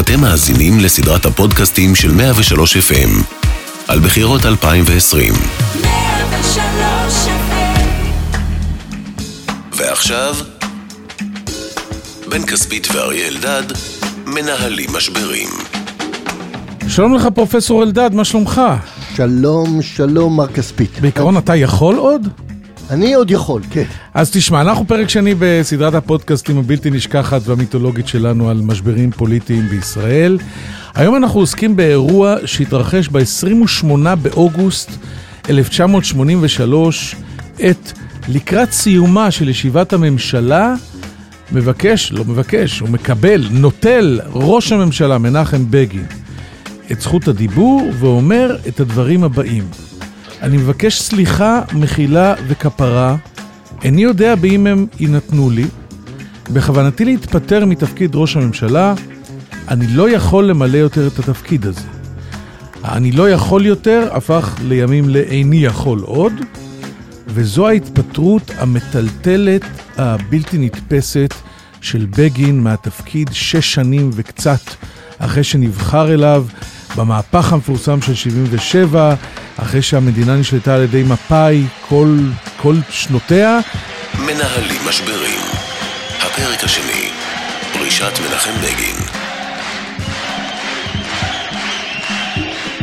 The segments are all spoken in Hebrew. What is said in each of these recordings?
אתם מאזינים לסדרת הפודקאסטים של 103 FM על בחירות 2020. 103 ועכשיו, בן כספית ואריה אלדד מנהלים משברים. שלום לך פרופסור אלדד, מה שלומך? שלום, שלום, מר כספית. בעיקרון אתה יכול עוד? אני עוד יכול, כן. אז תשמע, אנחנו פרק שני בסדרת הפודקאסטים הבלתי נשכחת והמיתולוגית שלנו על משברים פוליטיים בישראל. היום אנחנו עוסקים באירוע שהתרחש ב-28 באוגוסט 1983, עת לקראת סיומה של ישיבת הממשלה, מבקש, לא מבקש, הוא מקבל, נוטל ראש הממשלה מנחם בגין את זכות הדיבור ואומר את הדברים הבאים. אני מבקש סליחה, מחילה וכפרה. איני יודע באם הם יינתנו לי. בכוונתי להתפטר מתפקיד ראש הממשלה. אני לא יכול למלא יותר את התפקיד הזה. אני לא יכול יותר הפך לימים לאיני יכול עוד, וזו ההתפטרות המטלטלת הבלתי נתפסת של בגין מהתפקיד שש שנים וקצת אחרי שנבחר אליו במהפך המפורסם של 77, אחרי שהמדינה נשלטה על ידי מפא"י כל, כל שנותיה. מנהלים משברים. הפרק השני, פרישת מנחם בגין.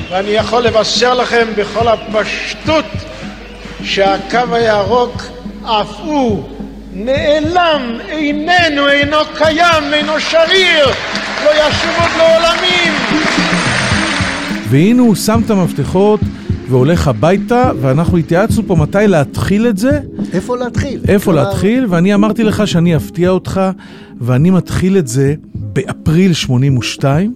ואני יכול לבשר לכם בכל הפשטות שהקו הירוק אף הוא נעלם, איננו, אינו קיים, אינו שריר, לא ישוב עוד לעולמים. והנה הוא שם את המפתחות והולך הביתה, ואנחנו התייעצנו פה מתי להתחיל את זה, איפה להתחיל? איפה כלומר, להתחיל, ואני אמרתי לך שאני אפתיע אותך, ואני מתחיל את זה באפריל 82,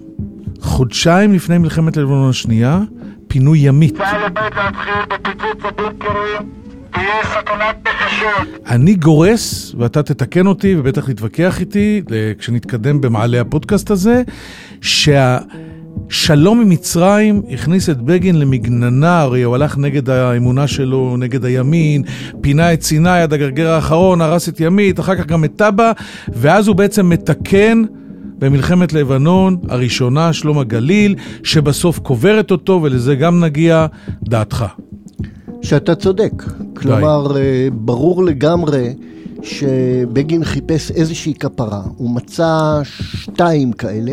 חודשיים לפני מלחמת לבנון השנייה, פינוי ימית. צה"ל עומד להתחיל בפיצוץ הבונקרים, תהיה סכנת נפשות. אני גורס, ואתה תתקן אותי ובטח תתווכח איתי כשנתקדם במעלה הפודקאסט הזה, שהשלום עם מצרים הכניס את בגין למגננה, הרי הוא הלך נגד האמונה שלו, נגד הימין, פינה את סיני עד הגרגר האחרון, הרס את ימית, אחר כך גם את טאבה, ואז הוא בעצם מתקן במלחמת לבנון הראשונה, שלום הגליל, שבסוף קוברת אותו, ולזה גם נגיע, דעתך. שאתה צודק. כלומר, אה, ברור לגמרי שבגין חיפש איזושהי כפרה. הוא מצא שתיים כאלה,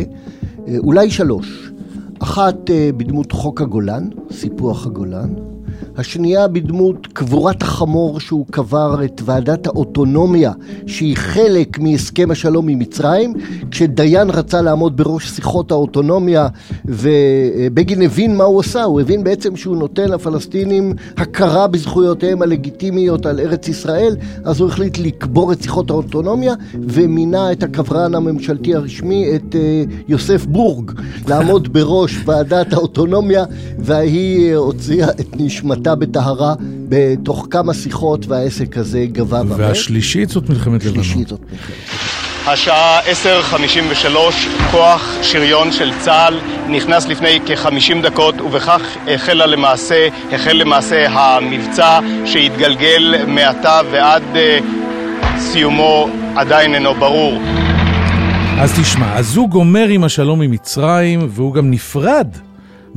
אה, אולי שלוש. אחת אה, בדמות חוק הגולן, סיפוח הגולן. השנייה בדמות קבורת החמור שהוא קבר את ועדת האוטונומיה שהיא חלק מהסכם השלום עם מצרים כשדיין רצה לעמוד בראש שיחות האוטונומיה ובגין הבין מה הוא עשה, הוא הבין בעצם שהוא נותן לפלסטינים הכרה בזכויותיהם הלגיטימיות על ארץ ישראל אז הוא החליט לקבור את שיחות האוטונומיה ומינה את הקברן הממשלתי הרשמי את אה, יוסף בורג לעמוד בראש ועדת האוטונומיה והיא אה, הוציאה את נשמתה בטהרה בתוך כמה שיחות והעסק הזה גבה ומת. והשלישית זאת מלחמת לבנון. שלישית זאת מלחמת. השעה 10:53, כוח שריון של צה"ל נכנס לפני כ-50 דקות ובכך החלה למעשה, החל למעשה המבצע שהתגלגל מעתה ועד אה, סיומו עדיין אינו ברור. אז תשמע, אז הוא גומר עם השלום עם מצרים, והוא גם נפרד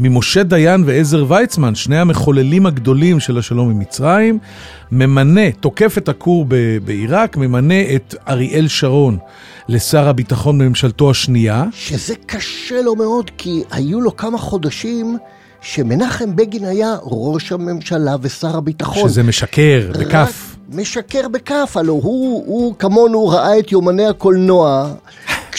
ממשה דיין ועזר ויצמן, שני המחוללים הגדולים של השלום עם מצרים, ממנה, תוקף את הכור בעיראק, ממנה את אריאל שרון לשר הביטחון בממשלתו השנייה. שזה קשה לו מאוד, כי היו לו כמה חודשים שמנחם בגין היה ראש הממשלה ושר הביטחון. שזה משקר, בכף. משקר בכף, הלוא הוא, הוא כמונו ראה את יומני הקולנוע.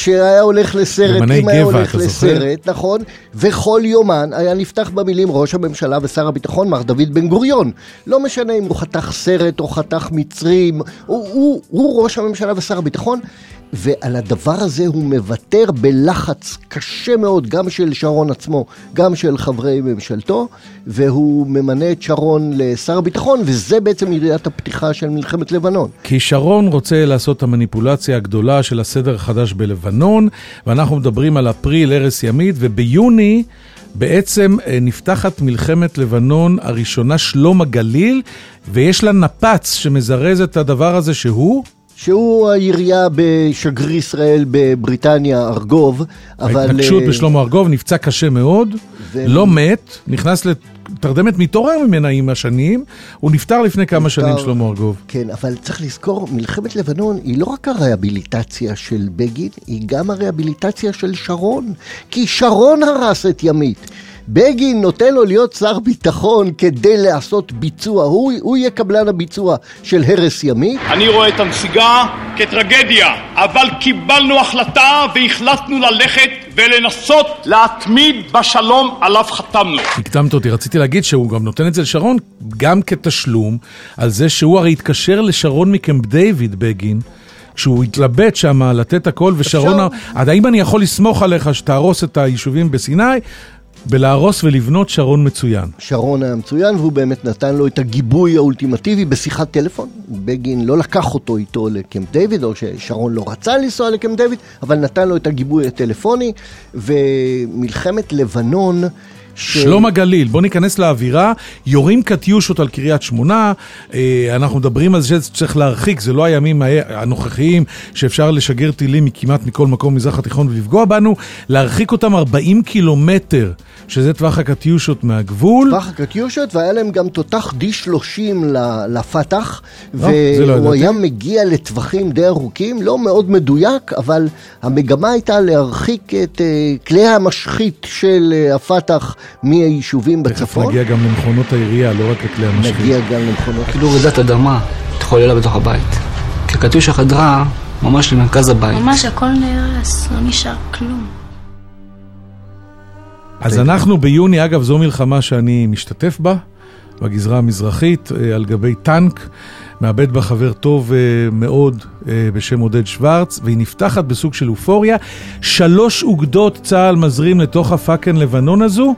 כשהיה הולך לסרט, אם היה גבע, הולך? לסרט, נכון, וכל יומן היה נפתח במילים ראש הממשלה ושר הביטחון, מר דוד בן גוריון. לא משנה אם הוא חתך סרט או חתך מצרים, הוא, הוא, הוא ראש הממשלה ושר הביטחון, ועל הדבר הזה הוא מוותר בלחץ קשה מאוד, גם של שרון עצמו, גם של חברי ממשלתו, והוא ממנה את שרון לשר הביטחון, וזה בעצם יריית הפתיחה של מלחמת לבנון. כי שרון רוצה לעשות את המניפולציה הגדולה של הסדר החדש בלבנון, ואנחנו מדברים על אפריל, הרס ימית, וביוני בעצם אה, נפתחת מלחמת לבנון הראשונה, שלום הגליל, ויש לה נפץ שמזרז את הדבר הזה שהוא, שהוא הירייה בשגריר ישראל בבריטניה, ארגוב, אבל... ההתנגשות אה, בשלמה ארגוב, נפצע קשה מאוד, ו- לא מת, נכנס לתרדמת, מתעורר ממנה עם השנים, הוא נפטר לפני כמה נפטר. שנים, שלמה ארגוב. כן, אבל צריך לזכור, מלחמת לבנון היא לא רק הרהביליטציה של בגין, היא גם הרהביליטציה של שרון. כי שרון הרס את ימית. בגין נותן לו להיות שר ביטחון כדי לעשות ביצוע, הוא, הוא יהיה קבלן הביצוע של הרס ימית. אני רואה את הנסיגה כטרגדיה, אבל קיבלנו החלטה והחלטנו ללכת ולנסות להתמיד בשלום עליו חתמנו. הקדמת אותי, רציתי להגיד שהוא גם נותן את זה לשרון גם כתשלום על זה שהוא הרי התקשר לשרון מקמפ דיוויד בגין. כשהוא התלבט שם לתת הכל, ושרון. עד האם אני יכול לסמוך עליך שתהרוס את היישובים בסיני? בלהרוס ולבנות שרון מצוין. שרון היה מצוין, והוא באמת נתן לו את הגיבוי האולטימטיבי בשיחת טלפון. בגין לא לקח אותו איתו לקמפ דיוויד, או ששרון לא רצה לנסוע לקמפ דיוויד, אבל נתן לו את הגיבוי הטלפוני, ומלחמת לבנון... ש... שלום הגליל, בוא ניכנס לאווירה, יורים קטיושות על קריית שמונה, אה, אנחנו מדברים על זה שצריך להרחיק, זה לא הימים הנוכחיים שאפשר לשגר טילים כמעט מכל מקום במזרח התיכון ולפגוע בנו, להרחיק אותם 40 קילומטר, שזה טווח הקטיושות מהגבול. טווח הקטיושות, והיה להם גם תותח D30 ל- לפתח, זה לא והוא. היה מגיע לטווחים די ארוכים, לא מאוד מדויק, אבל המגמה הייתה להרחיק את אה, כלי המשחית של אה, הפתח מהיישובים תכף בצפון. נגיע גם למכונות העירייה, לא רק לכלי המשחית. נגיע גם למכונות. כאילו רעידת אדמה התחוללה בתוך הבית. כי הקטיושה חדרה ממש למרכז הבית. ממש הכל נהרס, לא נשאר כלום. אז אנחנו ביוני, אגב, זו מלחמה שאני משתתף בה, בגזרה המזרחית, אה, על גבי טנק, מאבד בה חבר טוב אה, מאוד אה, בשם עודד שוורץ, והיא נפתחת בסוג של אופוריה. שלוש אוגדות צה"ל מזרים לתוך הפאקן לבנון הזו,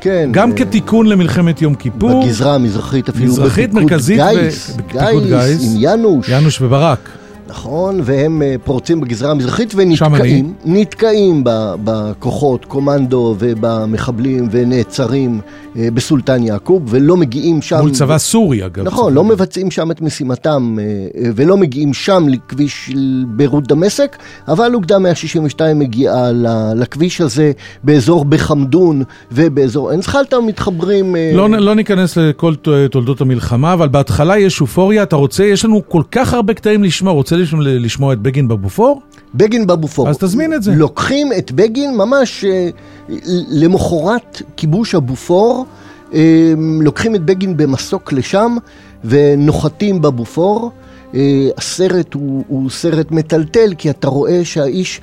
כן. גם אה, כתיקון למלחמת יום כיפור. בגזרה המזרחית אפילו מזרחית, בפיקוד מרכזית ו- גיס, גיס. עם ינוש, יאנוש וברק. נכון, והם אה, פורצים בגזרה המזרחית. ונתקעים, נתקעים בכוחות קומנדו ובמחבלים ונעצרים בסולטן יעקוב ולא מגיעים שם. מול צבא סורי, אגב. נכון, לא. מבצעים שם את משימתם אה, אה, ולא מגיעים שם לכביש ביירות דמשק, אבל אוגדה 162 מגיעה לכביש הזה באזור בחמדון ובאזור עין זחלתא מתחברים... אה, לא, לא ניכנס לכל תולדות המלחמה, אבל בהתחלה יש אופוריה, אתה רוצה, יש לנו כל כך הרבה קטעים לשמוע, רוצה לשמוע את בגין בבופור? בגין בבופור. אז תזמין את זה. לוקחים את בגין ממש אה, למחרת כיבוש הבופור, אה, לוקחים את בגין במסוק לשם ונוחתים בבופור. אה, הסרט הוא, הוא סרט מטלטל כי אתה רואה שהאיש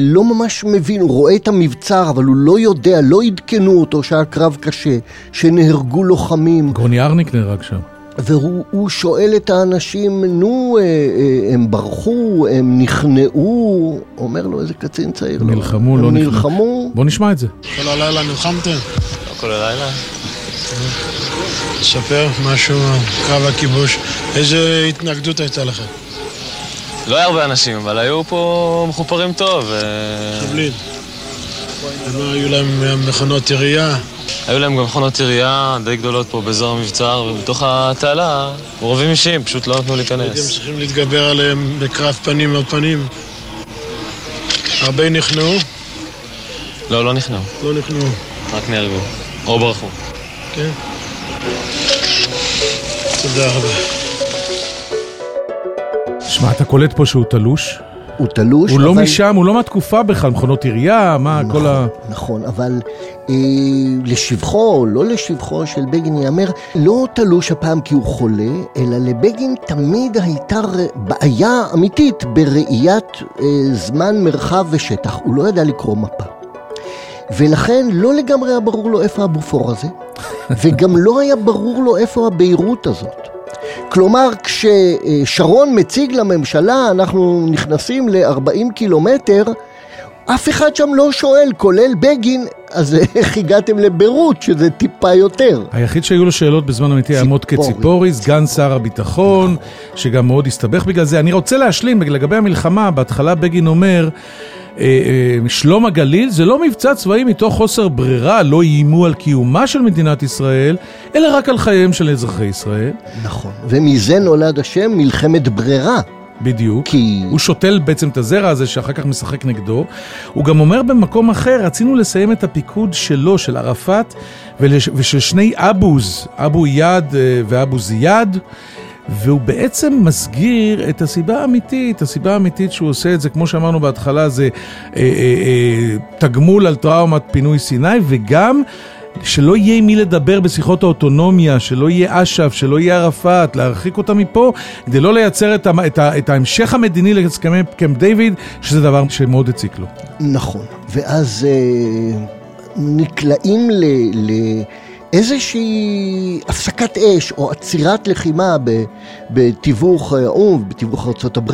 לא ממש מבין, הוא רואה את המבצר אבל הוא לא יודע, לא עדכנו אותו שהיה קרב קשה, שנהרגו לוחמים. גרוני ארניק נהרג שם. והוא הוא שואל את האנשים, נו, אה, אה, הם ברחו, הם נכנעו, אומר לו איזה קצין צעיר. לא, נלחמו, לא נכנעו. נלחמו. בוא נשמע את זה. כל הלילה נלחמתם? לא כל הלילה. ספר משהו, קרב הכיבוש. איזה התנגדות הייתה לכם? לא היה הרבה אנשים, אבל היו פה מחופרים טוב. חבלין. ומה, היו להם מכונות ירייה? היו להם גם מכונות ירייה די גדולות פה באזור המבצר, ובתוך התעלה, מעורבים אישיים, פשוט לא נתנו הייתם להיכנס. צריכים להתגבר עליהם בקרב פנים על פנים. הרבה נכנעו? לא, לא נכנעו, לא נכנעו. רק נהרגו. או ברחו. כן? תודה רבה. שמע, אתה קולט פה שהוא תלוש? הוא תלוש, הוא לא אבל- משם, הוא לא מהתקופה בכלל, מכונות עירייה, מה, כל ה... נכון, אבל אה, לשבחו לא לשבחו של בגין ייאמר, לא תלוש הפעם כי הוא חולה, אלא לבגין תמיד הייתה בעיה אמיתית בראיית אה, זמן, מרחב ושטח. הוא לא ידע לקרוא מפה. ולכן לא לגמרי היה ברור לו איפה הבופור הזה, וגם לא היה ברור לו איפה הביירות הזאת. כלומר, כששרון מציג לממשלה, אנחנו נכנסים ל-40 קילומטר, אף אחד שם לא שואל, כולל בגין, אז איך הגעתם לביירות, שזה טיפה יותר? היחיד שהיו לו שאלות בזמן אמיתי היה מוטקה ציפורי. סגן שר הביטחון, שגם מאוד הסתבך בגלל זה. אני רוצה להשלים לגבי המלחמה, בהתחלה בגין אומר, שלום הגליל זה לא מבצע צבאי מתוך חוסר ברירה, לא איימו על קיומה של מדינת ישראל, אלא רק על חייהם של אזרחי ישראל. נכון. ומזה נולד השם מלחמת ברירה. בדיוק. כי... הוא שותל בעצם את הזרע הזה שאחר כך משחק נגדו. הוא גם אומר במקום אחר, רצינו לסיים את הפיקוד שלו, של ערפאת, ולש... ושל שני אבוז, אבו יד אה, ואבו זיאד. והוא בעצם מסגיר את הסיבה האמיתית, הסיבה האמיתית שהוא עושה את זה, כמו שאמרנו בהתחלה, זה אה, אה, אה, תגמול על טראומת פינוי סיני, וגם שלא יהיה עם מי לדבר בשיחות האוטונומיה, שלא יהיה אש"ף, שלא יהיה ערפאת, להרחיק אותם מפה, כדי לא לייצר את, את, את ההמשך המדיני להסכמי קמפ דיוויד, שזה דבר שמאוד הציק לו. נכון, ואז אה, נקלעים ל... ל... איזושהי הפסקת אש או עצירת לחימה בתיווך האו"ם, בתיווך ארה"ב,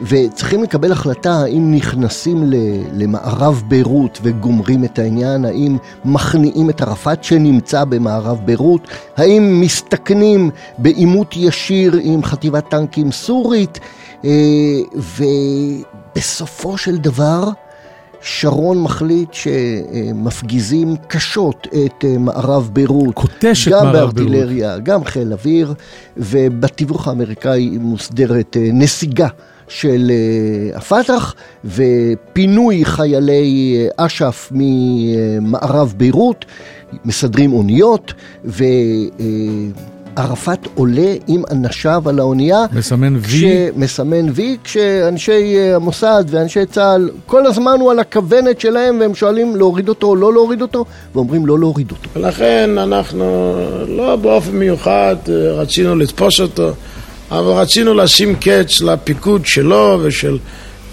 וצריכים לקבל החלטה האם נכנסים למערב ביירות וגומרים את העניין, האם מכניעים את ערפאת שנמצא במערב ביירות, האם מסתכנים בעימות ישיר עם חטיבת טנקים סורית, אה, ובסופו של דבר שרון מחליט שמפגיזים קשות את אה, מערב ביירות. קוטש את מערב ביירות. גם בארטילריה, גם חיל אוויר, ובתיווך האמריקאי מוסדרת אה, נסיגה. של אה, הפת"ח ופינוי חיילי אש"ף ממערב ביירות, מסדרים אוניות ו... ערפאת עולה עם אנשיו על האונייה. מסמן וי. כש... מסמן וי, כשאנשי אה, המוסד ואנשי צה"ל, כל הזמן הוא על הכוונת שלהם והם שואלים להוריד אותו או לא להוריד אותו, ואומרים לא להוריד אותו. ולכן אנחנו לא באופן מיוחד אה, רצינו לתפוס אותו, אבל רצינו לשים קץ לפיקוד שלו ושל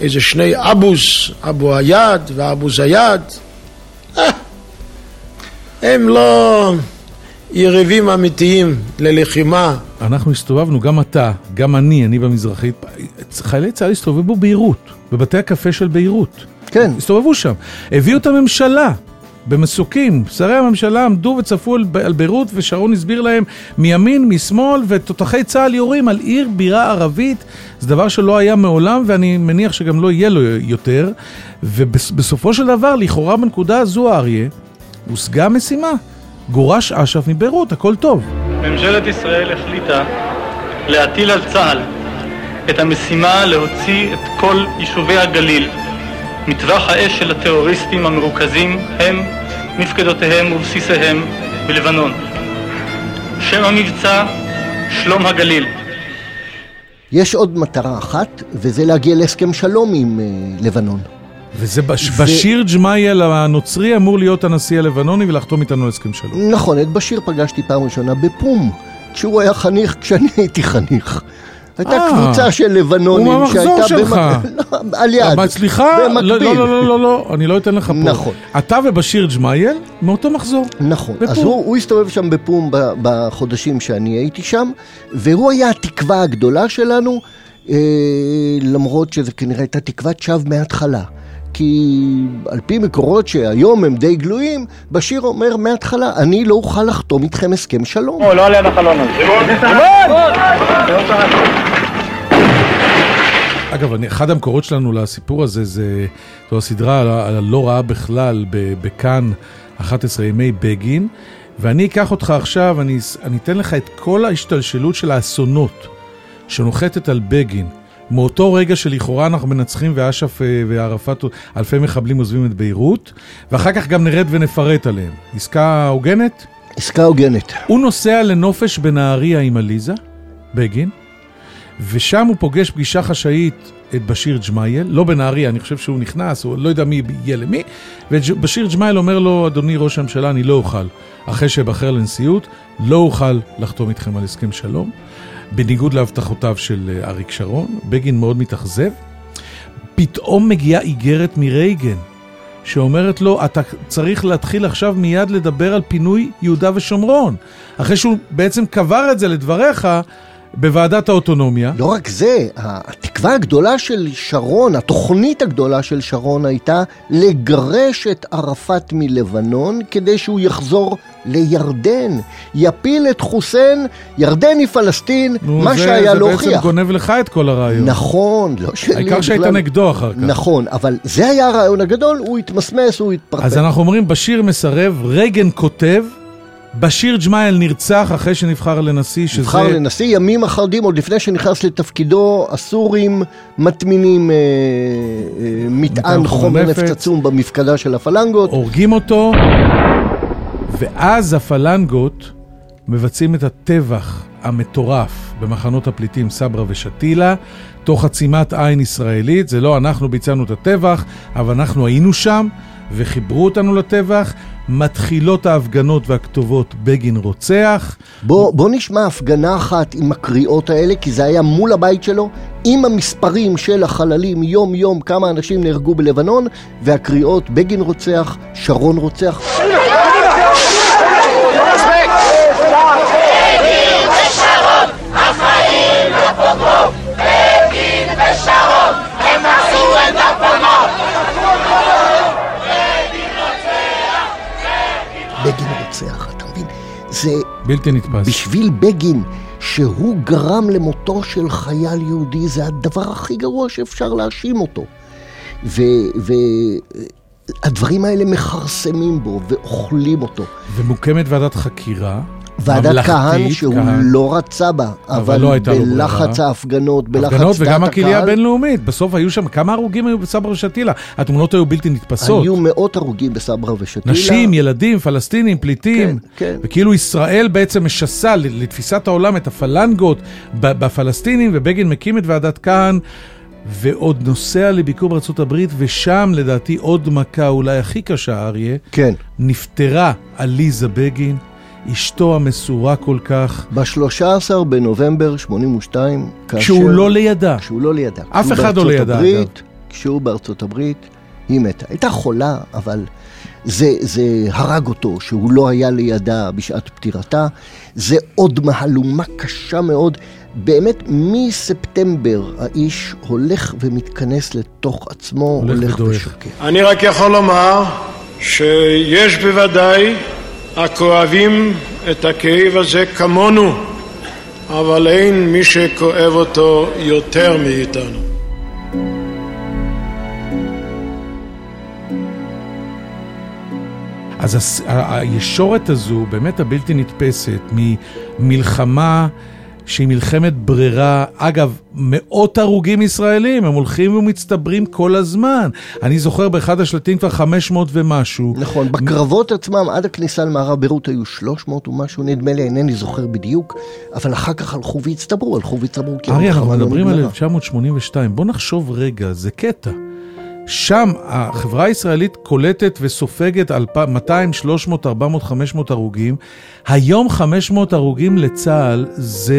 איזה שני אבוס, אבו היד ואבו זיאד. אה, הם לא... יריבים אמיתיים ללחימה. אנחנו הסתובבנו, גם אתה, גם אני, אני במזרחית, חיילי צה"ל הסתובבו בביירות, בבתי הקפה של ביירות. כן. הסתובבו שם. הביאו את הממשלה. במסוקים, שרי הממשלה עמדו וצפו על, על ביירות ושרון הסביר להם מימין, משמאל ותותחי צה"ל יורים על עיר בירה ערבית, זה דבר שלא היה מעולם ואני מניח שגם לא יהיה לו יותר ובסופו של דבר, לכאורה בנקודה הזו האריה, הושגה משימה. גורש אש"ף מביירות, הכל טוב. ממשלת ישראל החליטה להטיל על צה"ל את המשימה להוציא את כל יישובי הגליל מטווח האש של הטרוריסטים המרוכזים הם, מפקדותיהם ובסיסיהם בלבנון. שם המבצע, שלום הגליל. יש עוד מטרה אחת, וזה להגיע להסכם שלום עם uh, לבנון. וזה בש... ו... בשיר ג'מאייל הנוצרי אמור להיות הנשיא הלבנוני ולחתום איתנו הסכם שלום. נכון, את בשיר פגשתי פעם ראשונה בפום, כשהוא היה חניך כשאני הייתי חניך. הייתה 아, אה, קבוצה של לבנונים שהייתה... הוא מהמחזור שלך. לא, על יד, סליחה, במקביל. לא, לא, לא, לא, לא, אני לא אתן לך פה. נכון. אתה ובשיר ג'מאייל מאותו מחזור. נכון. בפום. אז הוא, הוא הסתובב שם בפום בחודשים שאני הייתי שם, והוא היה התקווה הגדולה שלנו, אה, למרות שזה כנראה הייתה תקוות שווא מההתחלה. כי על פי מקורות שהיום הם די גלויים, בשיר אומר מההתחלה, אני לא אוכל לחתום איתכם הסכם שלום. לא, לא על יד החלון הזה. אגב, אחד המקורות שלנו לסיפור הזה זה, זו הסדרה על הלא רעה בכלל בכאן 11 ימי בגין, ואני אקח אותך עכשיו, אני, אני אתן לך את כל ההשתלשלות של האסונות שנוחתת על בגין. מאותו רגע שלכאורה אנחנו מנצחים ואש"ף אה, וערפאת, אלפי מחבלים עוזבים את ביירות, ואחר כך גם נרד ונפרט עליהם. עסקה הוגנת? עסקה הוגנת. הוא נוסע לנופש בנהריה עם עליזה, בגין, ושם הוא פוגש פגישה חשאית את בשיר ג'מאייל, לא בנהריה, אני חושב שהוא נכנס, הוא לא יודע מי יהיה למי, ובשיר ג'מאייל אומר לו, אדוני ראש הממשלה, אני לא אוכל, אחרי שאבחר לנשיאות, לא אוכל לחתום איתכם על הסכם שלום. בניגוד להבטחותיו של אה, אריק שרון, בגין מאוד מתאכזב. פתאום מגיעה איגרת מרייגן, שאומרת לו, אתה צריך להתחיל עכשיו מיד לדבר על פינוי יהודה ושומרון. אחרי שהוא בעצם קבר את זה לדבריך, בוועדת האוטונומיה. לא רק זה, התקווה הגדולה של שרון, התוכנית הגדולה של שרון הייתה לגרש את ערפאת מלבנון כדי שהוא יחזור לירדן, יפיל את חוסיין, ירדן היא פלסטין, נו, מה זה- שהיה זה להוכיח. בעצם גונב לך את כל הרעיון. נכון, לא שלי העיקר שהיית בכלל. נגדו אחר כך. נכון, אבל זה היה הרעיון הגדול, הוא התמסמס, הוא התפרפק. אז אנחנו אומרים, בשיר מסרב, רייגן כותב, בשיר ג'מאייל נרצח אחרי שנבחר לנשיא, שזה... נבחר לנשיא ימים אחדים, עוד לפני שנכנס לתפקידו, הסורים מטמינים אה, אה, מטען חומר. נפץ עצום במפקדה של הפלנגות. הורגים אותו, ואז הפלנגות מבצעים את הטבח המטורף במחנות הפליטים סברה ושתילה, תוך עצימת עין ישראלית. זה לא אנחנו ביצענו את הטבח, אבל אנחנו היינו שם וחיברו אותנו לטבח. מתחילות ההפגנות והכתובות בגין רוצח. בוא, בוא נשמע הפגנה אחת עם הקריאות האלה, כי זה היה מול הבית שלו, עם המספרים של החללים יום-יום, כמה אנשים נהרגו בלבנון, והקריאות בגין רוצח, שרון רוצח. זה בלתי נתפס. בשביל בגין, שהוא גרם למותו של חייל יהודי, זה הדבר הכי גרוע שאפשר להאשים אותו. והדברים האלה מכרסמים בו ואוכלים אותו. ומוקמת ועדת חקירה. ועדת כהן שהוא כהן. לא רצה בה, אבל, לא הייתה לו בלחץ ברירה. ההפגנות, בלחץ הפגנות דעת וגם הקהילה הקהל, הבינלאומית. בסוף היו שם, כמה הרוגים היו בסברה ושתילה? התמונות היו בלתי נתפסות. היו מאות הרוגים בסברה ושתילה. נשים, ילדים, פלסטינים, פליטים. כן, כן. וכאילו ישראל בעצם משסה לתפיסת העולם את הפלנגות בפלסטינים, ובגין מקים את ועדת כהן, ועוד נוסע לביקור בארצות הברית, ושם לדעתי עוד מכה אולי הכי קשה, אריה. כן. נפטרה עליזה בגין, אשתו המסורה כל כך. ב-13 בנובמבר 82, כאשר... כשהוא לא לידה. כשהוא לא לידה. אף אחד לא לידה, הברית, כשהוא בארצות הברית, היא מתה. הייתה חולה, אבל זה, זה הרג אותו, שהוא לא היה לידה בשעת פטירתה. זה עוד מהלומה קשה מאוד. באמת, מספטמבר האיש הולך ומתכנס לתוך עצמו, הולך הולך ודועך. ושוקע. אני רק יכול לומר שיש בוודאי הכואבים את הכאב הזה כמונו, אבל אין מי שכואב אותו יותר מאיתנו. אז הישורת הזו, באמת הבלתי נתפסת, ממלחמה שהיא מלחמת ברירה, אגב, מאות הרוגים ישראלים, הם הולכים ומצטברים כל הזמן. אני זוכר באחד השלטים כבר 500 ומשהו. נכון, בקרבות עצמם עד הכניסה למערב ביירות היו 300 ומשהו, נדמה לי, אינני זוכר בדיוק, אבל אחר כך הלכו והצטברו, הלכו והצטברו אריה, אנחנו לא מדברים על נגמרה. 1982, בוא נחשוב רגע, זה קטע. שם החברה הישראלית קולטת וסופגת 200, 300, 400, 500 הרוגים. היום 500 הרוגים לצה"ל זה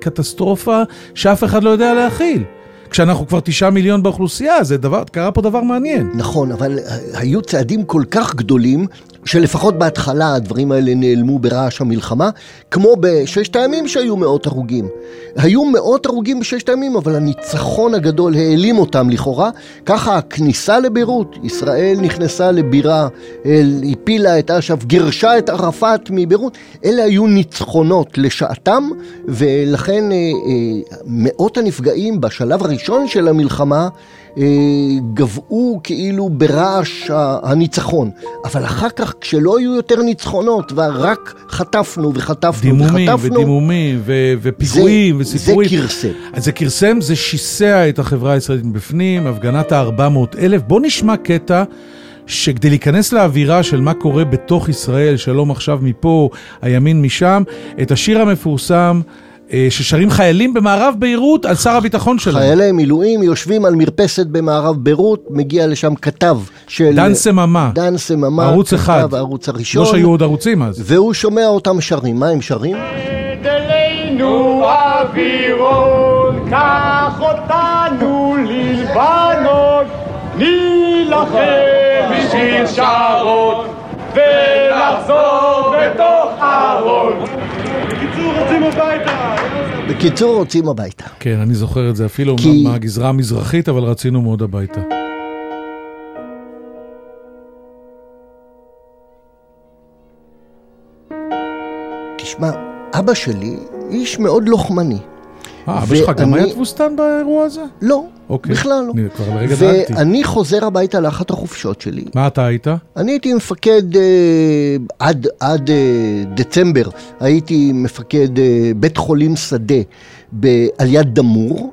קטסטרופה שאף אחד לא יודע להכיל. כשאנחנו כבר תשעה מיליון באוכלוסייה, זה דבר, קרה פה דבר מעניין. נכון, אבל היו צעדים כל כך גדולים, שלפחות בהתחלה הדברים האלה נעלמו ברעש המלחמה, כמו בששת הימים שהיו מאות הרוגים. היו מאות הרוגים בששת הימים, אבל הניצחון הגדול העלים אותם לכאורה. ככה הכניסה לביירות, ישראל נכנסה לבירה, הפילה את אש"ף, גירשה את ערפאת מביירות, אלה היו ניצחונות לשעתם, ולכן אה, אה, מאות הנפגעים בשלב הראשון של המלחמה גבעו כאילו ברעש הניצחון. אבל אחר כך, כשלא היו יותר ניצחונות, ורק חטפנו וחטפנו דימומים וחטפנו, ודימומים ו- ופיגועים זה- וסיפורים. זה כרסם. אז זה כרסם, זה שיסע את החברה הישראלית מבפנים, הפגנת ה-400 אלף. בוא נשמע קטע שכדי להיכנס לאווירה של מה קורה בתוך ישראל, שלום עכשיו מפה, הימין משם, את השיר המפורסם אה, ששרים חיילים במערב ביירות על שר הביטחון שלנו. חיילי מילואים יושבים על מרפסת במערב ביירות, מגיע לשם כתב של... דן סממה. דן סממה, ערוץ כתב אחד. הערוץ הראשון. לא שהיו עוד ערוצים אז. והוא שומע אותם שרים. מה הם שרים? אלינו אווירון, קח אותנו ללבנון, נילחם בשביל שרון, ונחזור בתוך ארון. בקיצור רוצים הביתה! בקיצור, רוצים הביתה. כן, אני זוכר את זה אפילו כי- מהגזרה המזרחית, אבל רצינו מאוד הביתה. תשמע, אבא שלי איש מאוד לוחמני. אה, אבא שלך גם היה תבוסתן באירוע הזה? לא, אוקיי. בכלל לא. אני כבר לרגע דאגתי. ואני חוזר הביתה לאחת החופשות שלי. מה אתה היית? אני הייתי מפקד אה, עד, עד אה, דצמבר, הייתי מפקד אה, בית חולים שדה ב- על יד דמור.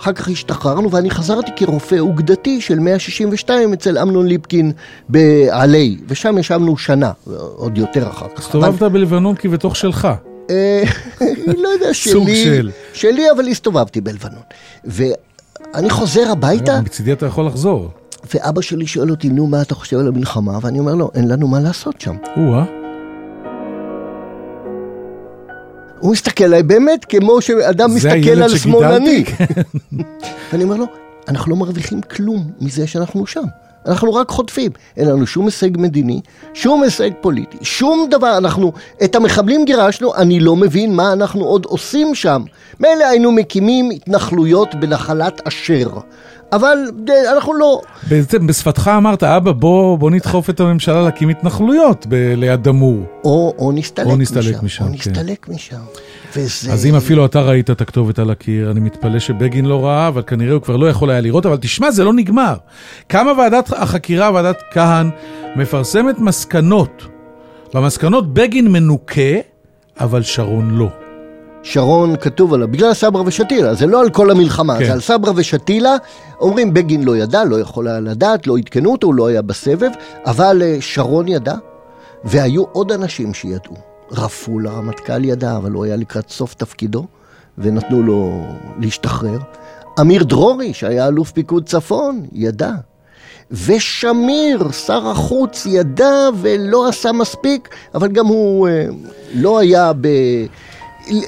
אחר כך השתחררנו ואני חזרתי כרופא אוגדתי של 162 אצל אמנון ליפקין בעלי, ושם ישבנו שנה, עוד יותר אחר כך. הסתובבת בלבנון כבתוך שלך. אה, אני לא יודע, סוג שלי, של. שלי, אבל הסתובבתי בלבנון. ואני חוזר הביתה, מצידי אתה יכול לחזור. ואבא שלי שואל אותי, נו, מה אתה חושב על המלחמה? ואני אומר לו, אין לנו מה לעשות שם. או-אה. הוא מסתכל עליי באמת כמו שאדם מסתכל על שמאלני. שגידלתי? ואני אומר לו, אנחנו לא מרוויחים כלום מזה שאנחנו שם. אנחנו רק חוטפים. אין לנו שום הישג מדיני, שום הישג פוליטי, שום דבר. אנחנו, את המחבלים גירשנו, אני לא מבין מה אנחנו עוד עושים שם. מילא היינו מקימים התנחלויות בנחלת אשר. אבל אה, אנחנו לא. בעצם בשפתך אמרת, אבא, בוא, בוא נדחוף את הממשלה להקים התנחלויות ב- ליד דמור. או, או נסתלק או נסתלק משם. משם, או כן. נסתלק משם. וזה... אז אם אפילו אתה ראית את הכתובת על הקיר, אני מתפלא שבגין לא ראה, אבל כנראה הוא כבר לא יכול היה לראות, אבל תשמע, זה לא נגמר. כמה ועדת החקירה, ועדת כהן, מפרסמת מסקנות. במסקנות בגין מנוקה, אבל שרון לא. שרון כתוב עליו, בגלל סברה ושתילה, זה לא על כל המלחמה, כן. זה על סברה ושתילה. אומרים בגין לא ידע, לא יכול היה לדעת, לא עדכנו אותו, הוא לא היה בסבב, אבל אה, שרון ידע, והיו עוד אנשים שידעו. רפול הרמטכ"ל ידע, אבל הוא היה לקראת סוף תפקידו, ונתנו לו להשתחרר. אמיר דרורי, שהיה אלוף פיקוד צפון, ידע. ושמיר, שר החוץ, ידע ולא עשה מספיק, אבל גם הוא אה, לא היה ב...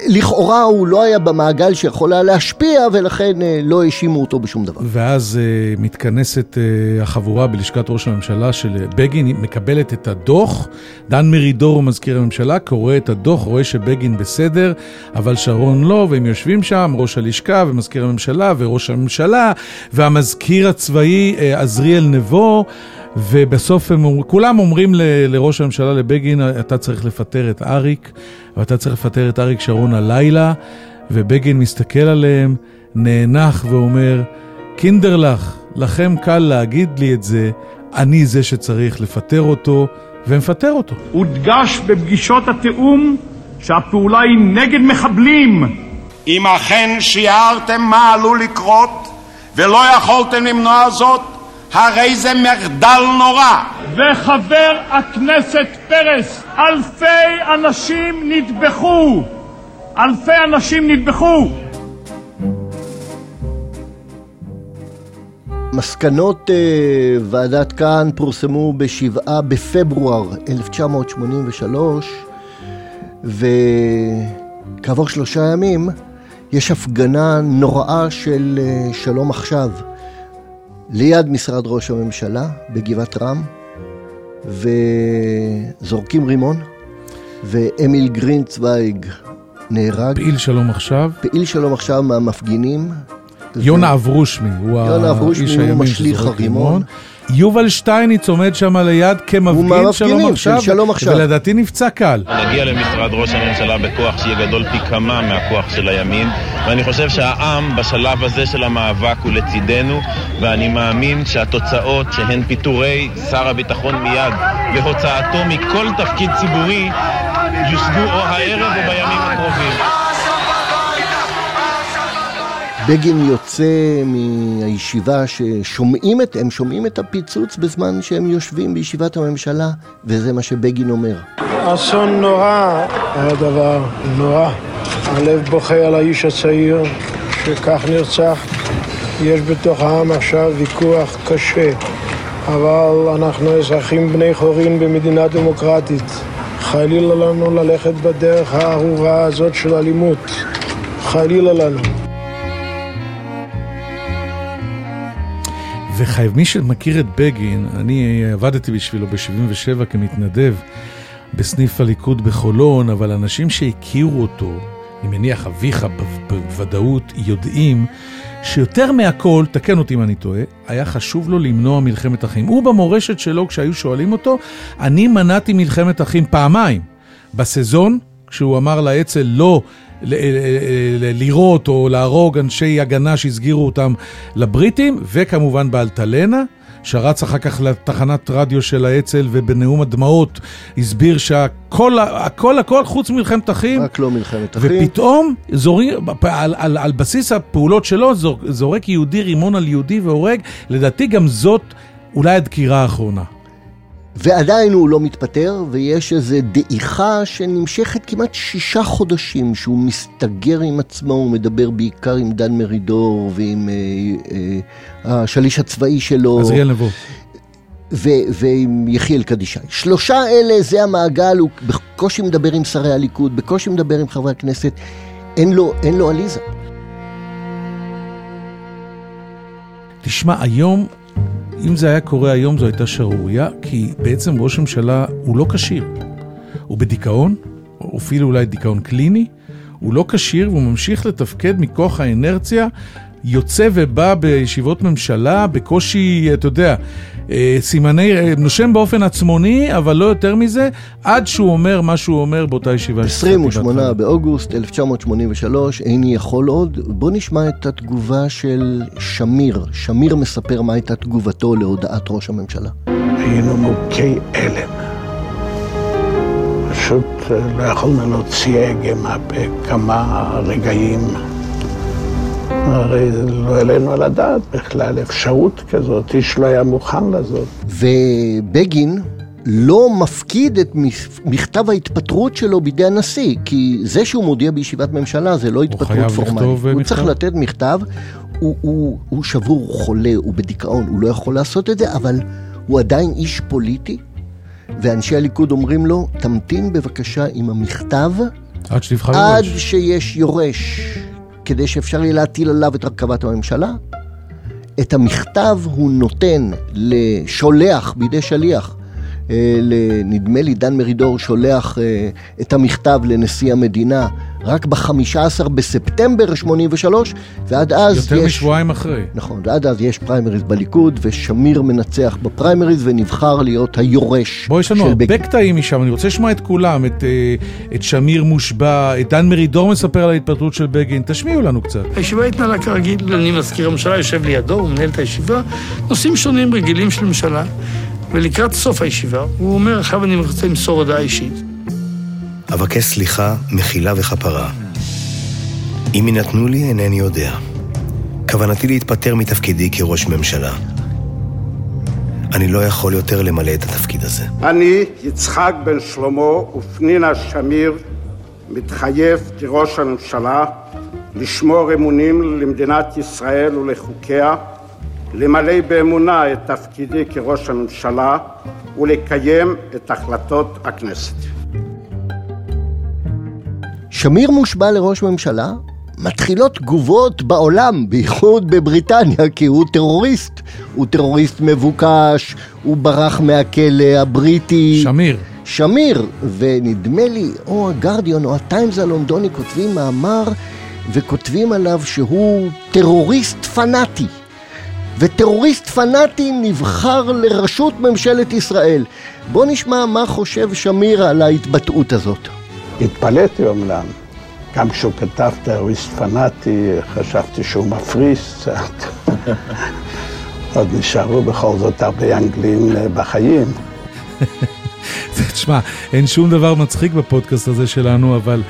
לכאורה הוא לא היה במעגל שיכול היה להשפיע, ולכן אה, לא האשימו אותו בשום דבר. ואז uh, מתכנסת uh, החבורה בלשכת ראש הממשלה של בגין, מקבלת את הדוח, דן מרידור, מזכיר הממשלה, קורא את הדוח, רואה שבגין בסדר, אבל שרון לא, והם יושבים שם, ראש הלשכה ומזכיר הממשלה וראש הממשלה, והמזכיר הצבאי עזריאל נבו, ובסוף הם, אומר- כולם אומרים ל, לראש הממשלה, לבגין, אתה צריך לפטר את אריק, ואתה צריך לפטר את אריק שרון הלילה, ובגין מסתכל עליהם, נאנח ואומר, קינדרלך, לכם קל להגיד לי את זה, אני זה שצריך לפטר אותו, ומפטר אותו. הודגש בפגישות התיאום שהפעולה היא נגד מחבלים. אם אכן שיערתם מה עלול לקרות ולא יכולתם למנוע זאת, הרי זה מחדל נורא. וחבר הכנסת פרס, אלפי אנשים נטבחו! אלפי אנשים נטבחו! מסקנות אה, ועדת כהן פורסמו ב-7 בפברואר 1983, וכעבור שלושה ימים יש הפגנה נוראה של אה, שלום עכשיו ליד משרד ראש הממשלה בגבעת רם, וזורקים רימון, ואמיל גרינצוויג נהרג. פעיל שלום עכשיו. פעיל שלום עכשיו מהמפגינים. יונה אברושמי, הוא יונה אברושמי האיש הוא הימין משליך שזורק הרימון. יובל שטייניץ עומד שם ליד כמפגין שלום של עכשיו, שלום עכשיו. ולדעתי נפצע קל. נגיע למשרד ראש הממשלה בכוח שיהיה גדול פי כמה מהכוח של הימין ואני חושב שהעם בשלב הזה של המאבק הוא לצידנו ואני מאמין שהתוצאות שהן פיטורי שר הביטחון מיד והוצאתו מכל תפקיד ציבורי יושגו או הערב או בימים הקרובים. בגין יוצא מהישיבה ששומעים את, הם שומעים את הפיצוץ בזמן שהם יושבים בישיבת הממשלה, וזה מה שבגין אומר. אסון נורא, הדבר נורא. הלב בוכה על האיש הצעיר שכך נרצח. יש בתוך העם עכשיו ויכוח קשה, אבל אנחנו אזרחים בני חורין במדינה דמוקרטית. חלילה לנו ללכת בדרך הארורה הזאת של אלימות. חלילה לנו. ומי שמכיר את בגין, אני עבדתי בשבילו ב-77 כמתנדב בסניף הליכוד בחולון, אבל אנשים שהכירו אותו אני מניח אביך בוודאות, יודעים שיותר מהכל, תקן אותי אם אני טועה, היה חשוב לו למנוע מלחמת אחים. הוא במורשת שלו, כשהיו שואלים אותו, אני מנעתי מלחמת אחים פעמיים. בסזון, כשהוא אמר לאצ"ל לא לירות או להרוג אנשי הגנה שהסגירו אותם לבריטים, וכמובן באלטלנה. שרץ אחר כך לתחנת רדיו של האצ"ל ובנאום הדמעות הסביר שהכל, הכל, הכל חוץ ממלחמת אחים. רק לא מלחמת אחים. ופתאום זורי, על, על, על בסיס הפעולות שלו זורק יהודי רימון על יהודי והורג, לדעתי גם זאת אולי הדקירה האחרונה. ועדיין הוא לא מתפטר, ויש איזו דעיכה שנמשכת כמעט שישה חודשים, שהוא מסתגר עם עצמו, הוא מדבר בעיקר עם דן מרידור ועם אה, אה, השליש הצבאי שלו. עזריאל נבו. ועם יחיאל קדישאי. שלושה אלה, זה המעגל, הוא בקושי מדבר עם שרי הליכוד, בקושי מדבר עם חברי הכנסת, אין לו, אין לו עליזה. תשמע, היום אם זה היה קורה היום זו הייתה שערורייה, כי בעצם ראש הממשלה הוא לא כשיר. הוא בדיכאון, או אפילו אולי דיכאון קליני, הוא לא כשיר והוא ממשיך לתפקד מכוח האנרציה, יוצא ובא בישיבות ממשלה, בקושי, אתה יודע, סימני, אה, נושם באופן עצמוני, אבל לא יותר מזה, עד שהוא אומר מה שהוא אומר באותה ישיבה. 28 באוגוסט 1983, איני יכול עוד. בוא נשמע את התגובה של שמיר. שמיר מספר מה הייתה תגובתו להודעת ראש הממשלה. היינו מוכי הלם. פשוט אה, לא יכולנו להוציא הגה מהפה כמה רגעים. הרי לא העלינו על הדעת בכלל אפשרות כזאת, איש לא היה מוכן לזאת. ובגין לא מפקיד את מכתב ההתפטרות שלו בידי הנשיא, כי זה שהוא מודיע בישיבת ממשלה זה לא התפטרות פורמלית. הוא מכתב. צריך לתת מכתב, הוא, הוא, הוא שבור, הוא חולה, הוא בדיכאון, הוא לא יכול לעשות את זה, אבל הוא עדיין איש פוליטי, ואנשי הליכוד אומרים לו, תמתין בבקשה עם המכתב עד, עד שיש יורש. כדי שאפשר יהיה להטיל עליו את הרכבת הממשלה. את המכתב הוא נותן לשולח בידי שליח נדמה לי דן מרידור שולח אה, את המכתב לנשיא המדינה רק ב-15 בספטמבר 83, ועד אז יותר יש... יותר משבועיים אחרי. נכון, ועד אז יש פריימריז בליכוד, ושמיר מנצח בפריימריז ונבחר להיות היורש של בגין. בוא, יש לנו הרבה קטעים משם, אני רוצה לשמוע את כולם, את, אה, את שמיר מושבע, את דן מרידור מספר על ההתפטרות של בגין, תשמיעו לנו קצת. הישיבה התנהלה כרגיל, אני מזכיר הממשלה, יושב לידו, הוא מנהל את הישיבה, נושאים שונים רגילים של ממשלה. ולקראת סוף הישיבה, הוא אומר, עכשיו אני רוצה למסור הודעה אישית. אבקש סליחה, מחילה וכפרה. אם יינתנו לי, אינני יודע. כוונתי להתפטר מתפקידי כראש ממשלה. אני לא יכול יותר למלא את התפקיד הזה. אני, יצחק בן שלמה ופנינה שמיר, מתחייב כראש הממשלה לשמור אמונים למדינת ישראל ולחוקיה, למלא באמונה את תפקידי כראש הממשלה ולקיים את החלטות הכנסת. שמיר מושבע לראש ממשלה, מתחילות תגובות בעולם, בייחוד בבריטניה, כי הוא טרוריסט. הוא טרוריסט מבוקש, הוא ברח מהכלא הבריטי. שמיר. שמיר, ונדמה לי, או הגרדיון או הטיימס הלונדוני כותבים מאמר וכותבים עליו שהוא טרוריסט פנאטי. וטרוריסט פנאטי נבחר לראשות ממשלת ישראל. בוא נשמע מה חושב שמיר על ההתבטאות הזאת. התפלאתי אומנם. גם כשהוא כתב טרוריסט פנאטי, חשבתי שהוא מפריס קצת. עוד נשארו בכל זאת הרבה אנגלים אה, בחיים. תשמע, אין שום דבר מצחיק בפודקאסט הזה שלנו, אבל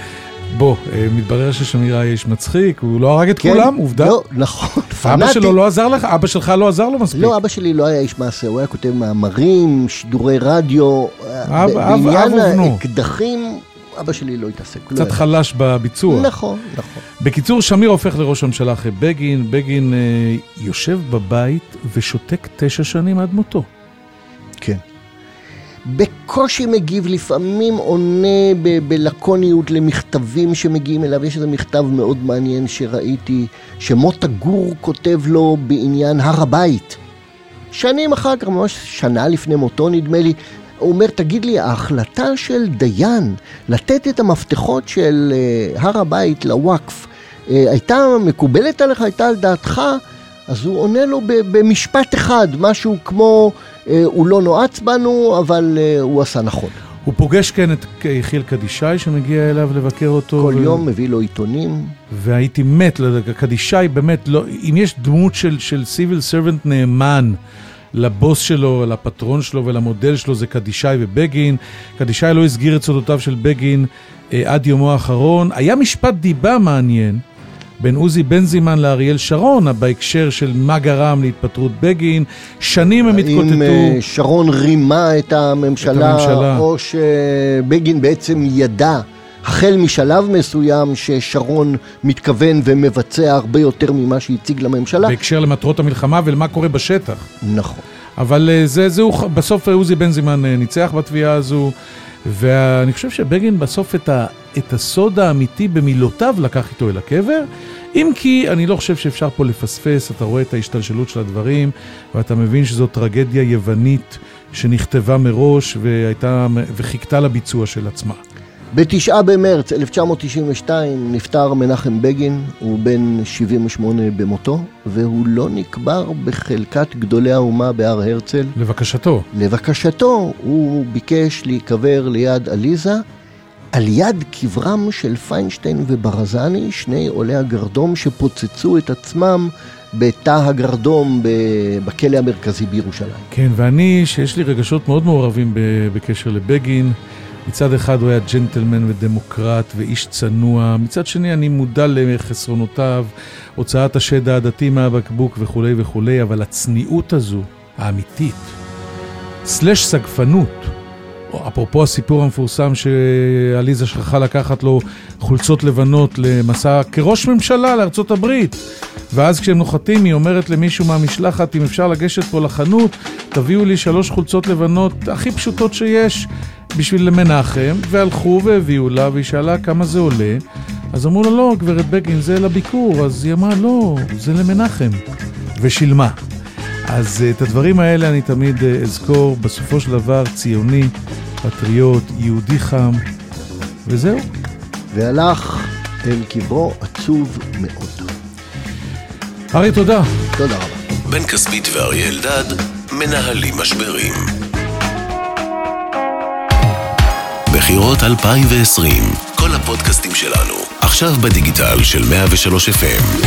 בוא, אה, מתברר ששמיר היה איש מצחיק, הוא לא הרג את כן, כולם, עובדה. לא, נכון, פנאטי. אבא שלו לא עזר לך? אבא שלך לא עזר לו מספיק. לא, אבא שלי לא היה איש מעשה, הוא היה כותב מאמרים, שידורי רדיו. אב, בעניין האקדחים, אבא שלי לא התעסק. לא קצת לא חלש בביצוע. נכון, נכון. בקיצור, שמיר הופך לראש הממשלה אחרי בגין, בגין אה, יושב בבית ושותק תשע שנים עד מותו. כן. בקושי מגיב, לפעמים עונה ב- בלקוניות למכתבים שמגיעים אליו. יש איזה מכתב מאוד מעניין שראיתי, שמוטה גור כותב לו בעניין הר הבית. שנים אחר כך, ממש שנה לפני מותו נדמה לי, הוא אומר, תגיד לי, ההחלטה של דיין לתת את המפתחות של אה, הר הבית לוואקף, אה, הייתה מקובלת עליך, הייתה על דעתך? אז הוא עונה לו במשפט אחד, משהו כמו, הוא לא נועץ בנו, אבל אה, הוא עשה נכון. הוא פוגש כן את יחיאל קדישאי שמגיע אליו לבקר אותו. כל ו- יום מביא לו עיתונים. והייתי מת, לדעת, קדישאי באמת, לא, אם יש דמות של, של סיביל סרבנט נאמן לבוס שלו, לפטרון שלו ולמודל שלו, זה קדישאי ובגין. קדישאי לא הסגיר את סודותיו של בגין אה, עד יומו האחרון. היה משפט דיבה מעניין בין עוזי בנזימן לאריאל שרון, בהקשר של מה גרם להתפטרות בגין. שנים הם התקוטטו. האם אה, שרון רימה את הממשלה, את הממשלה. או שבגין בעצם ידע, החל משלב מסוים, ששרון מתכוון ומבצע הרבה יותר ממה שהציג לממשלה. בהקשר למטרות המלחמה ולמה קורה בשטח. נכון. אבל אה, זה, זה, בסוף עוזי בנזימן אה, ניצח בתביעה הזו, ואני חושב שבגין בסוף את, ה, את הסוד האמיתי במילותיו לקח איתו אל הקבר, אם כי אני לא חושב שאפשר פה לפספס, אתה רואה את ההשתלשלות של הדברים, ואתה מבין שזו טרגדיה יוונית שנכתבה מראש והייתה, וחיכתה לביצוע של עצמה. בתשעה במרץ 1992 נפטר מנחם בגין, הוא בן 78 במותו, והוא לא נקבר בחלקת גדולי האומה בהר הרצל. לבקשתו. לבקשתו, הוא ביקש להיקבר ליד עליזה, על יד קברם של פיינשטיין וברזני, שני עולי הגרדום שפוצצו את עצמם בתא הגרדום בכלא המרכזי בירושלים. כן, ואני, שיש לי רגשות מאוד מעורבים בקשר לבגין, מצד אחד הוא היה ג'נטלמן ודמוקרט ואיש צנוע, מצד שני אני מודע לחסרונותיו, הוצאת השד העדתי מהבקבוק וכולי וכולי, אבל הצניעות הזו, האמיתית, סלש סגפנות, אפרופו הסיפור המפורסם שעליזה שכחה לקחת לו חולצות לבנות למסע כראש ממשלה לארצות הברית. ואז כשהם נוחתים היא אומרת למישהו מהמשלחת, אם אפשר לגשת פה לחנות, תביאו לי שלוש חולצות לבנות הכי פשוטות שיש בשביל מנחם, והלכו והביאו לה, והיא שאלה כמה זה עולה. אז אמרו לה, לא, גברת בגין, זה לביקור. אז היא אמרה, לא, זה למנחם. ושילמה. אז אה, את הדברים האלה אני תמיד אה, אזכור, בסופו של דבר ציוני, פטריוט, יהודי חם, וזהו. והלך אל קברו עצוב מאוד. אריה, תודה. תודה רבה. בן כספית ואריה אלדד מנהלים משברים. בחירות 2020, כל הפודקאסטים שלנו, עכשיו בדיגיטל של 103 FM.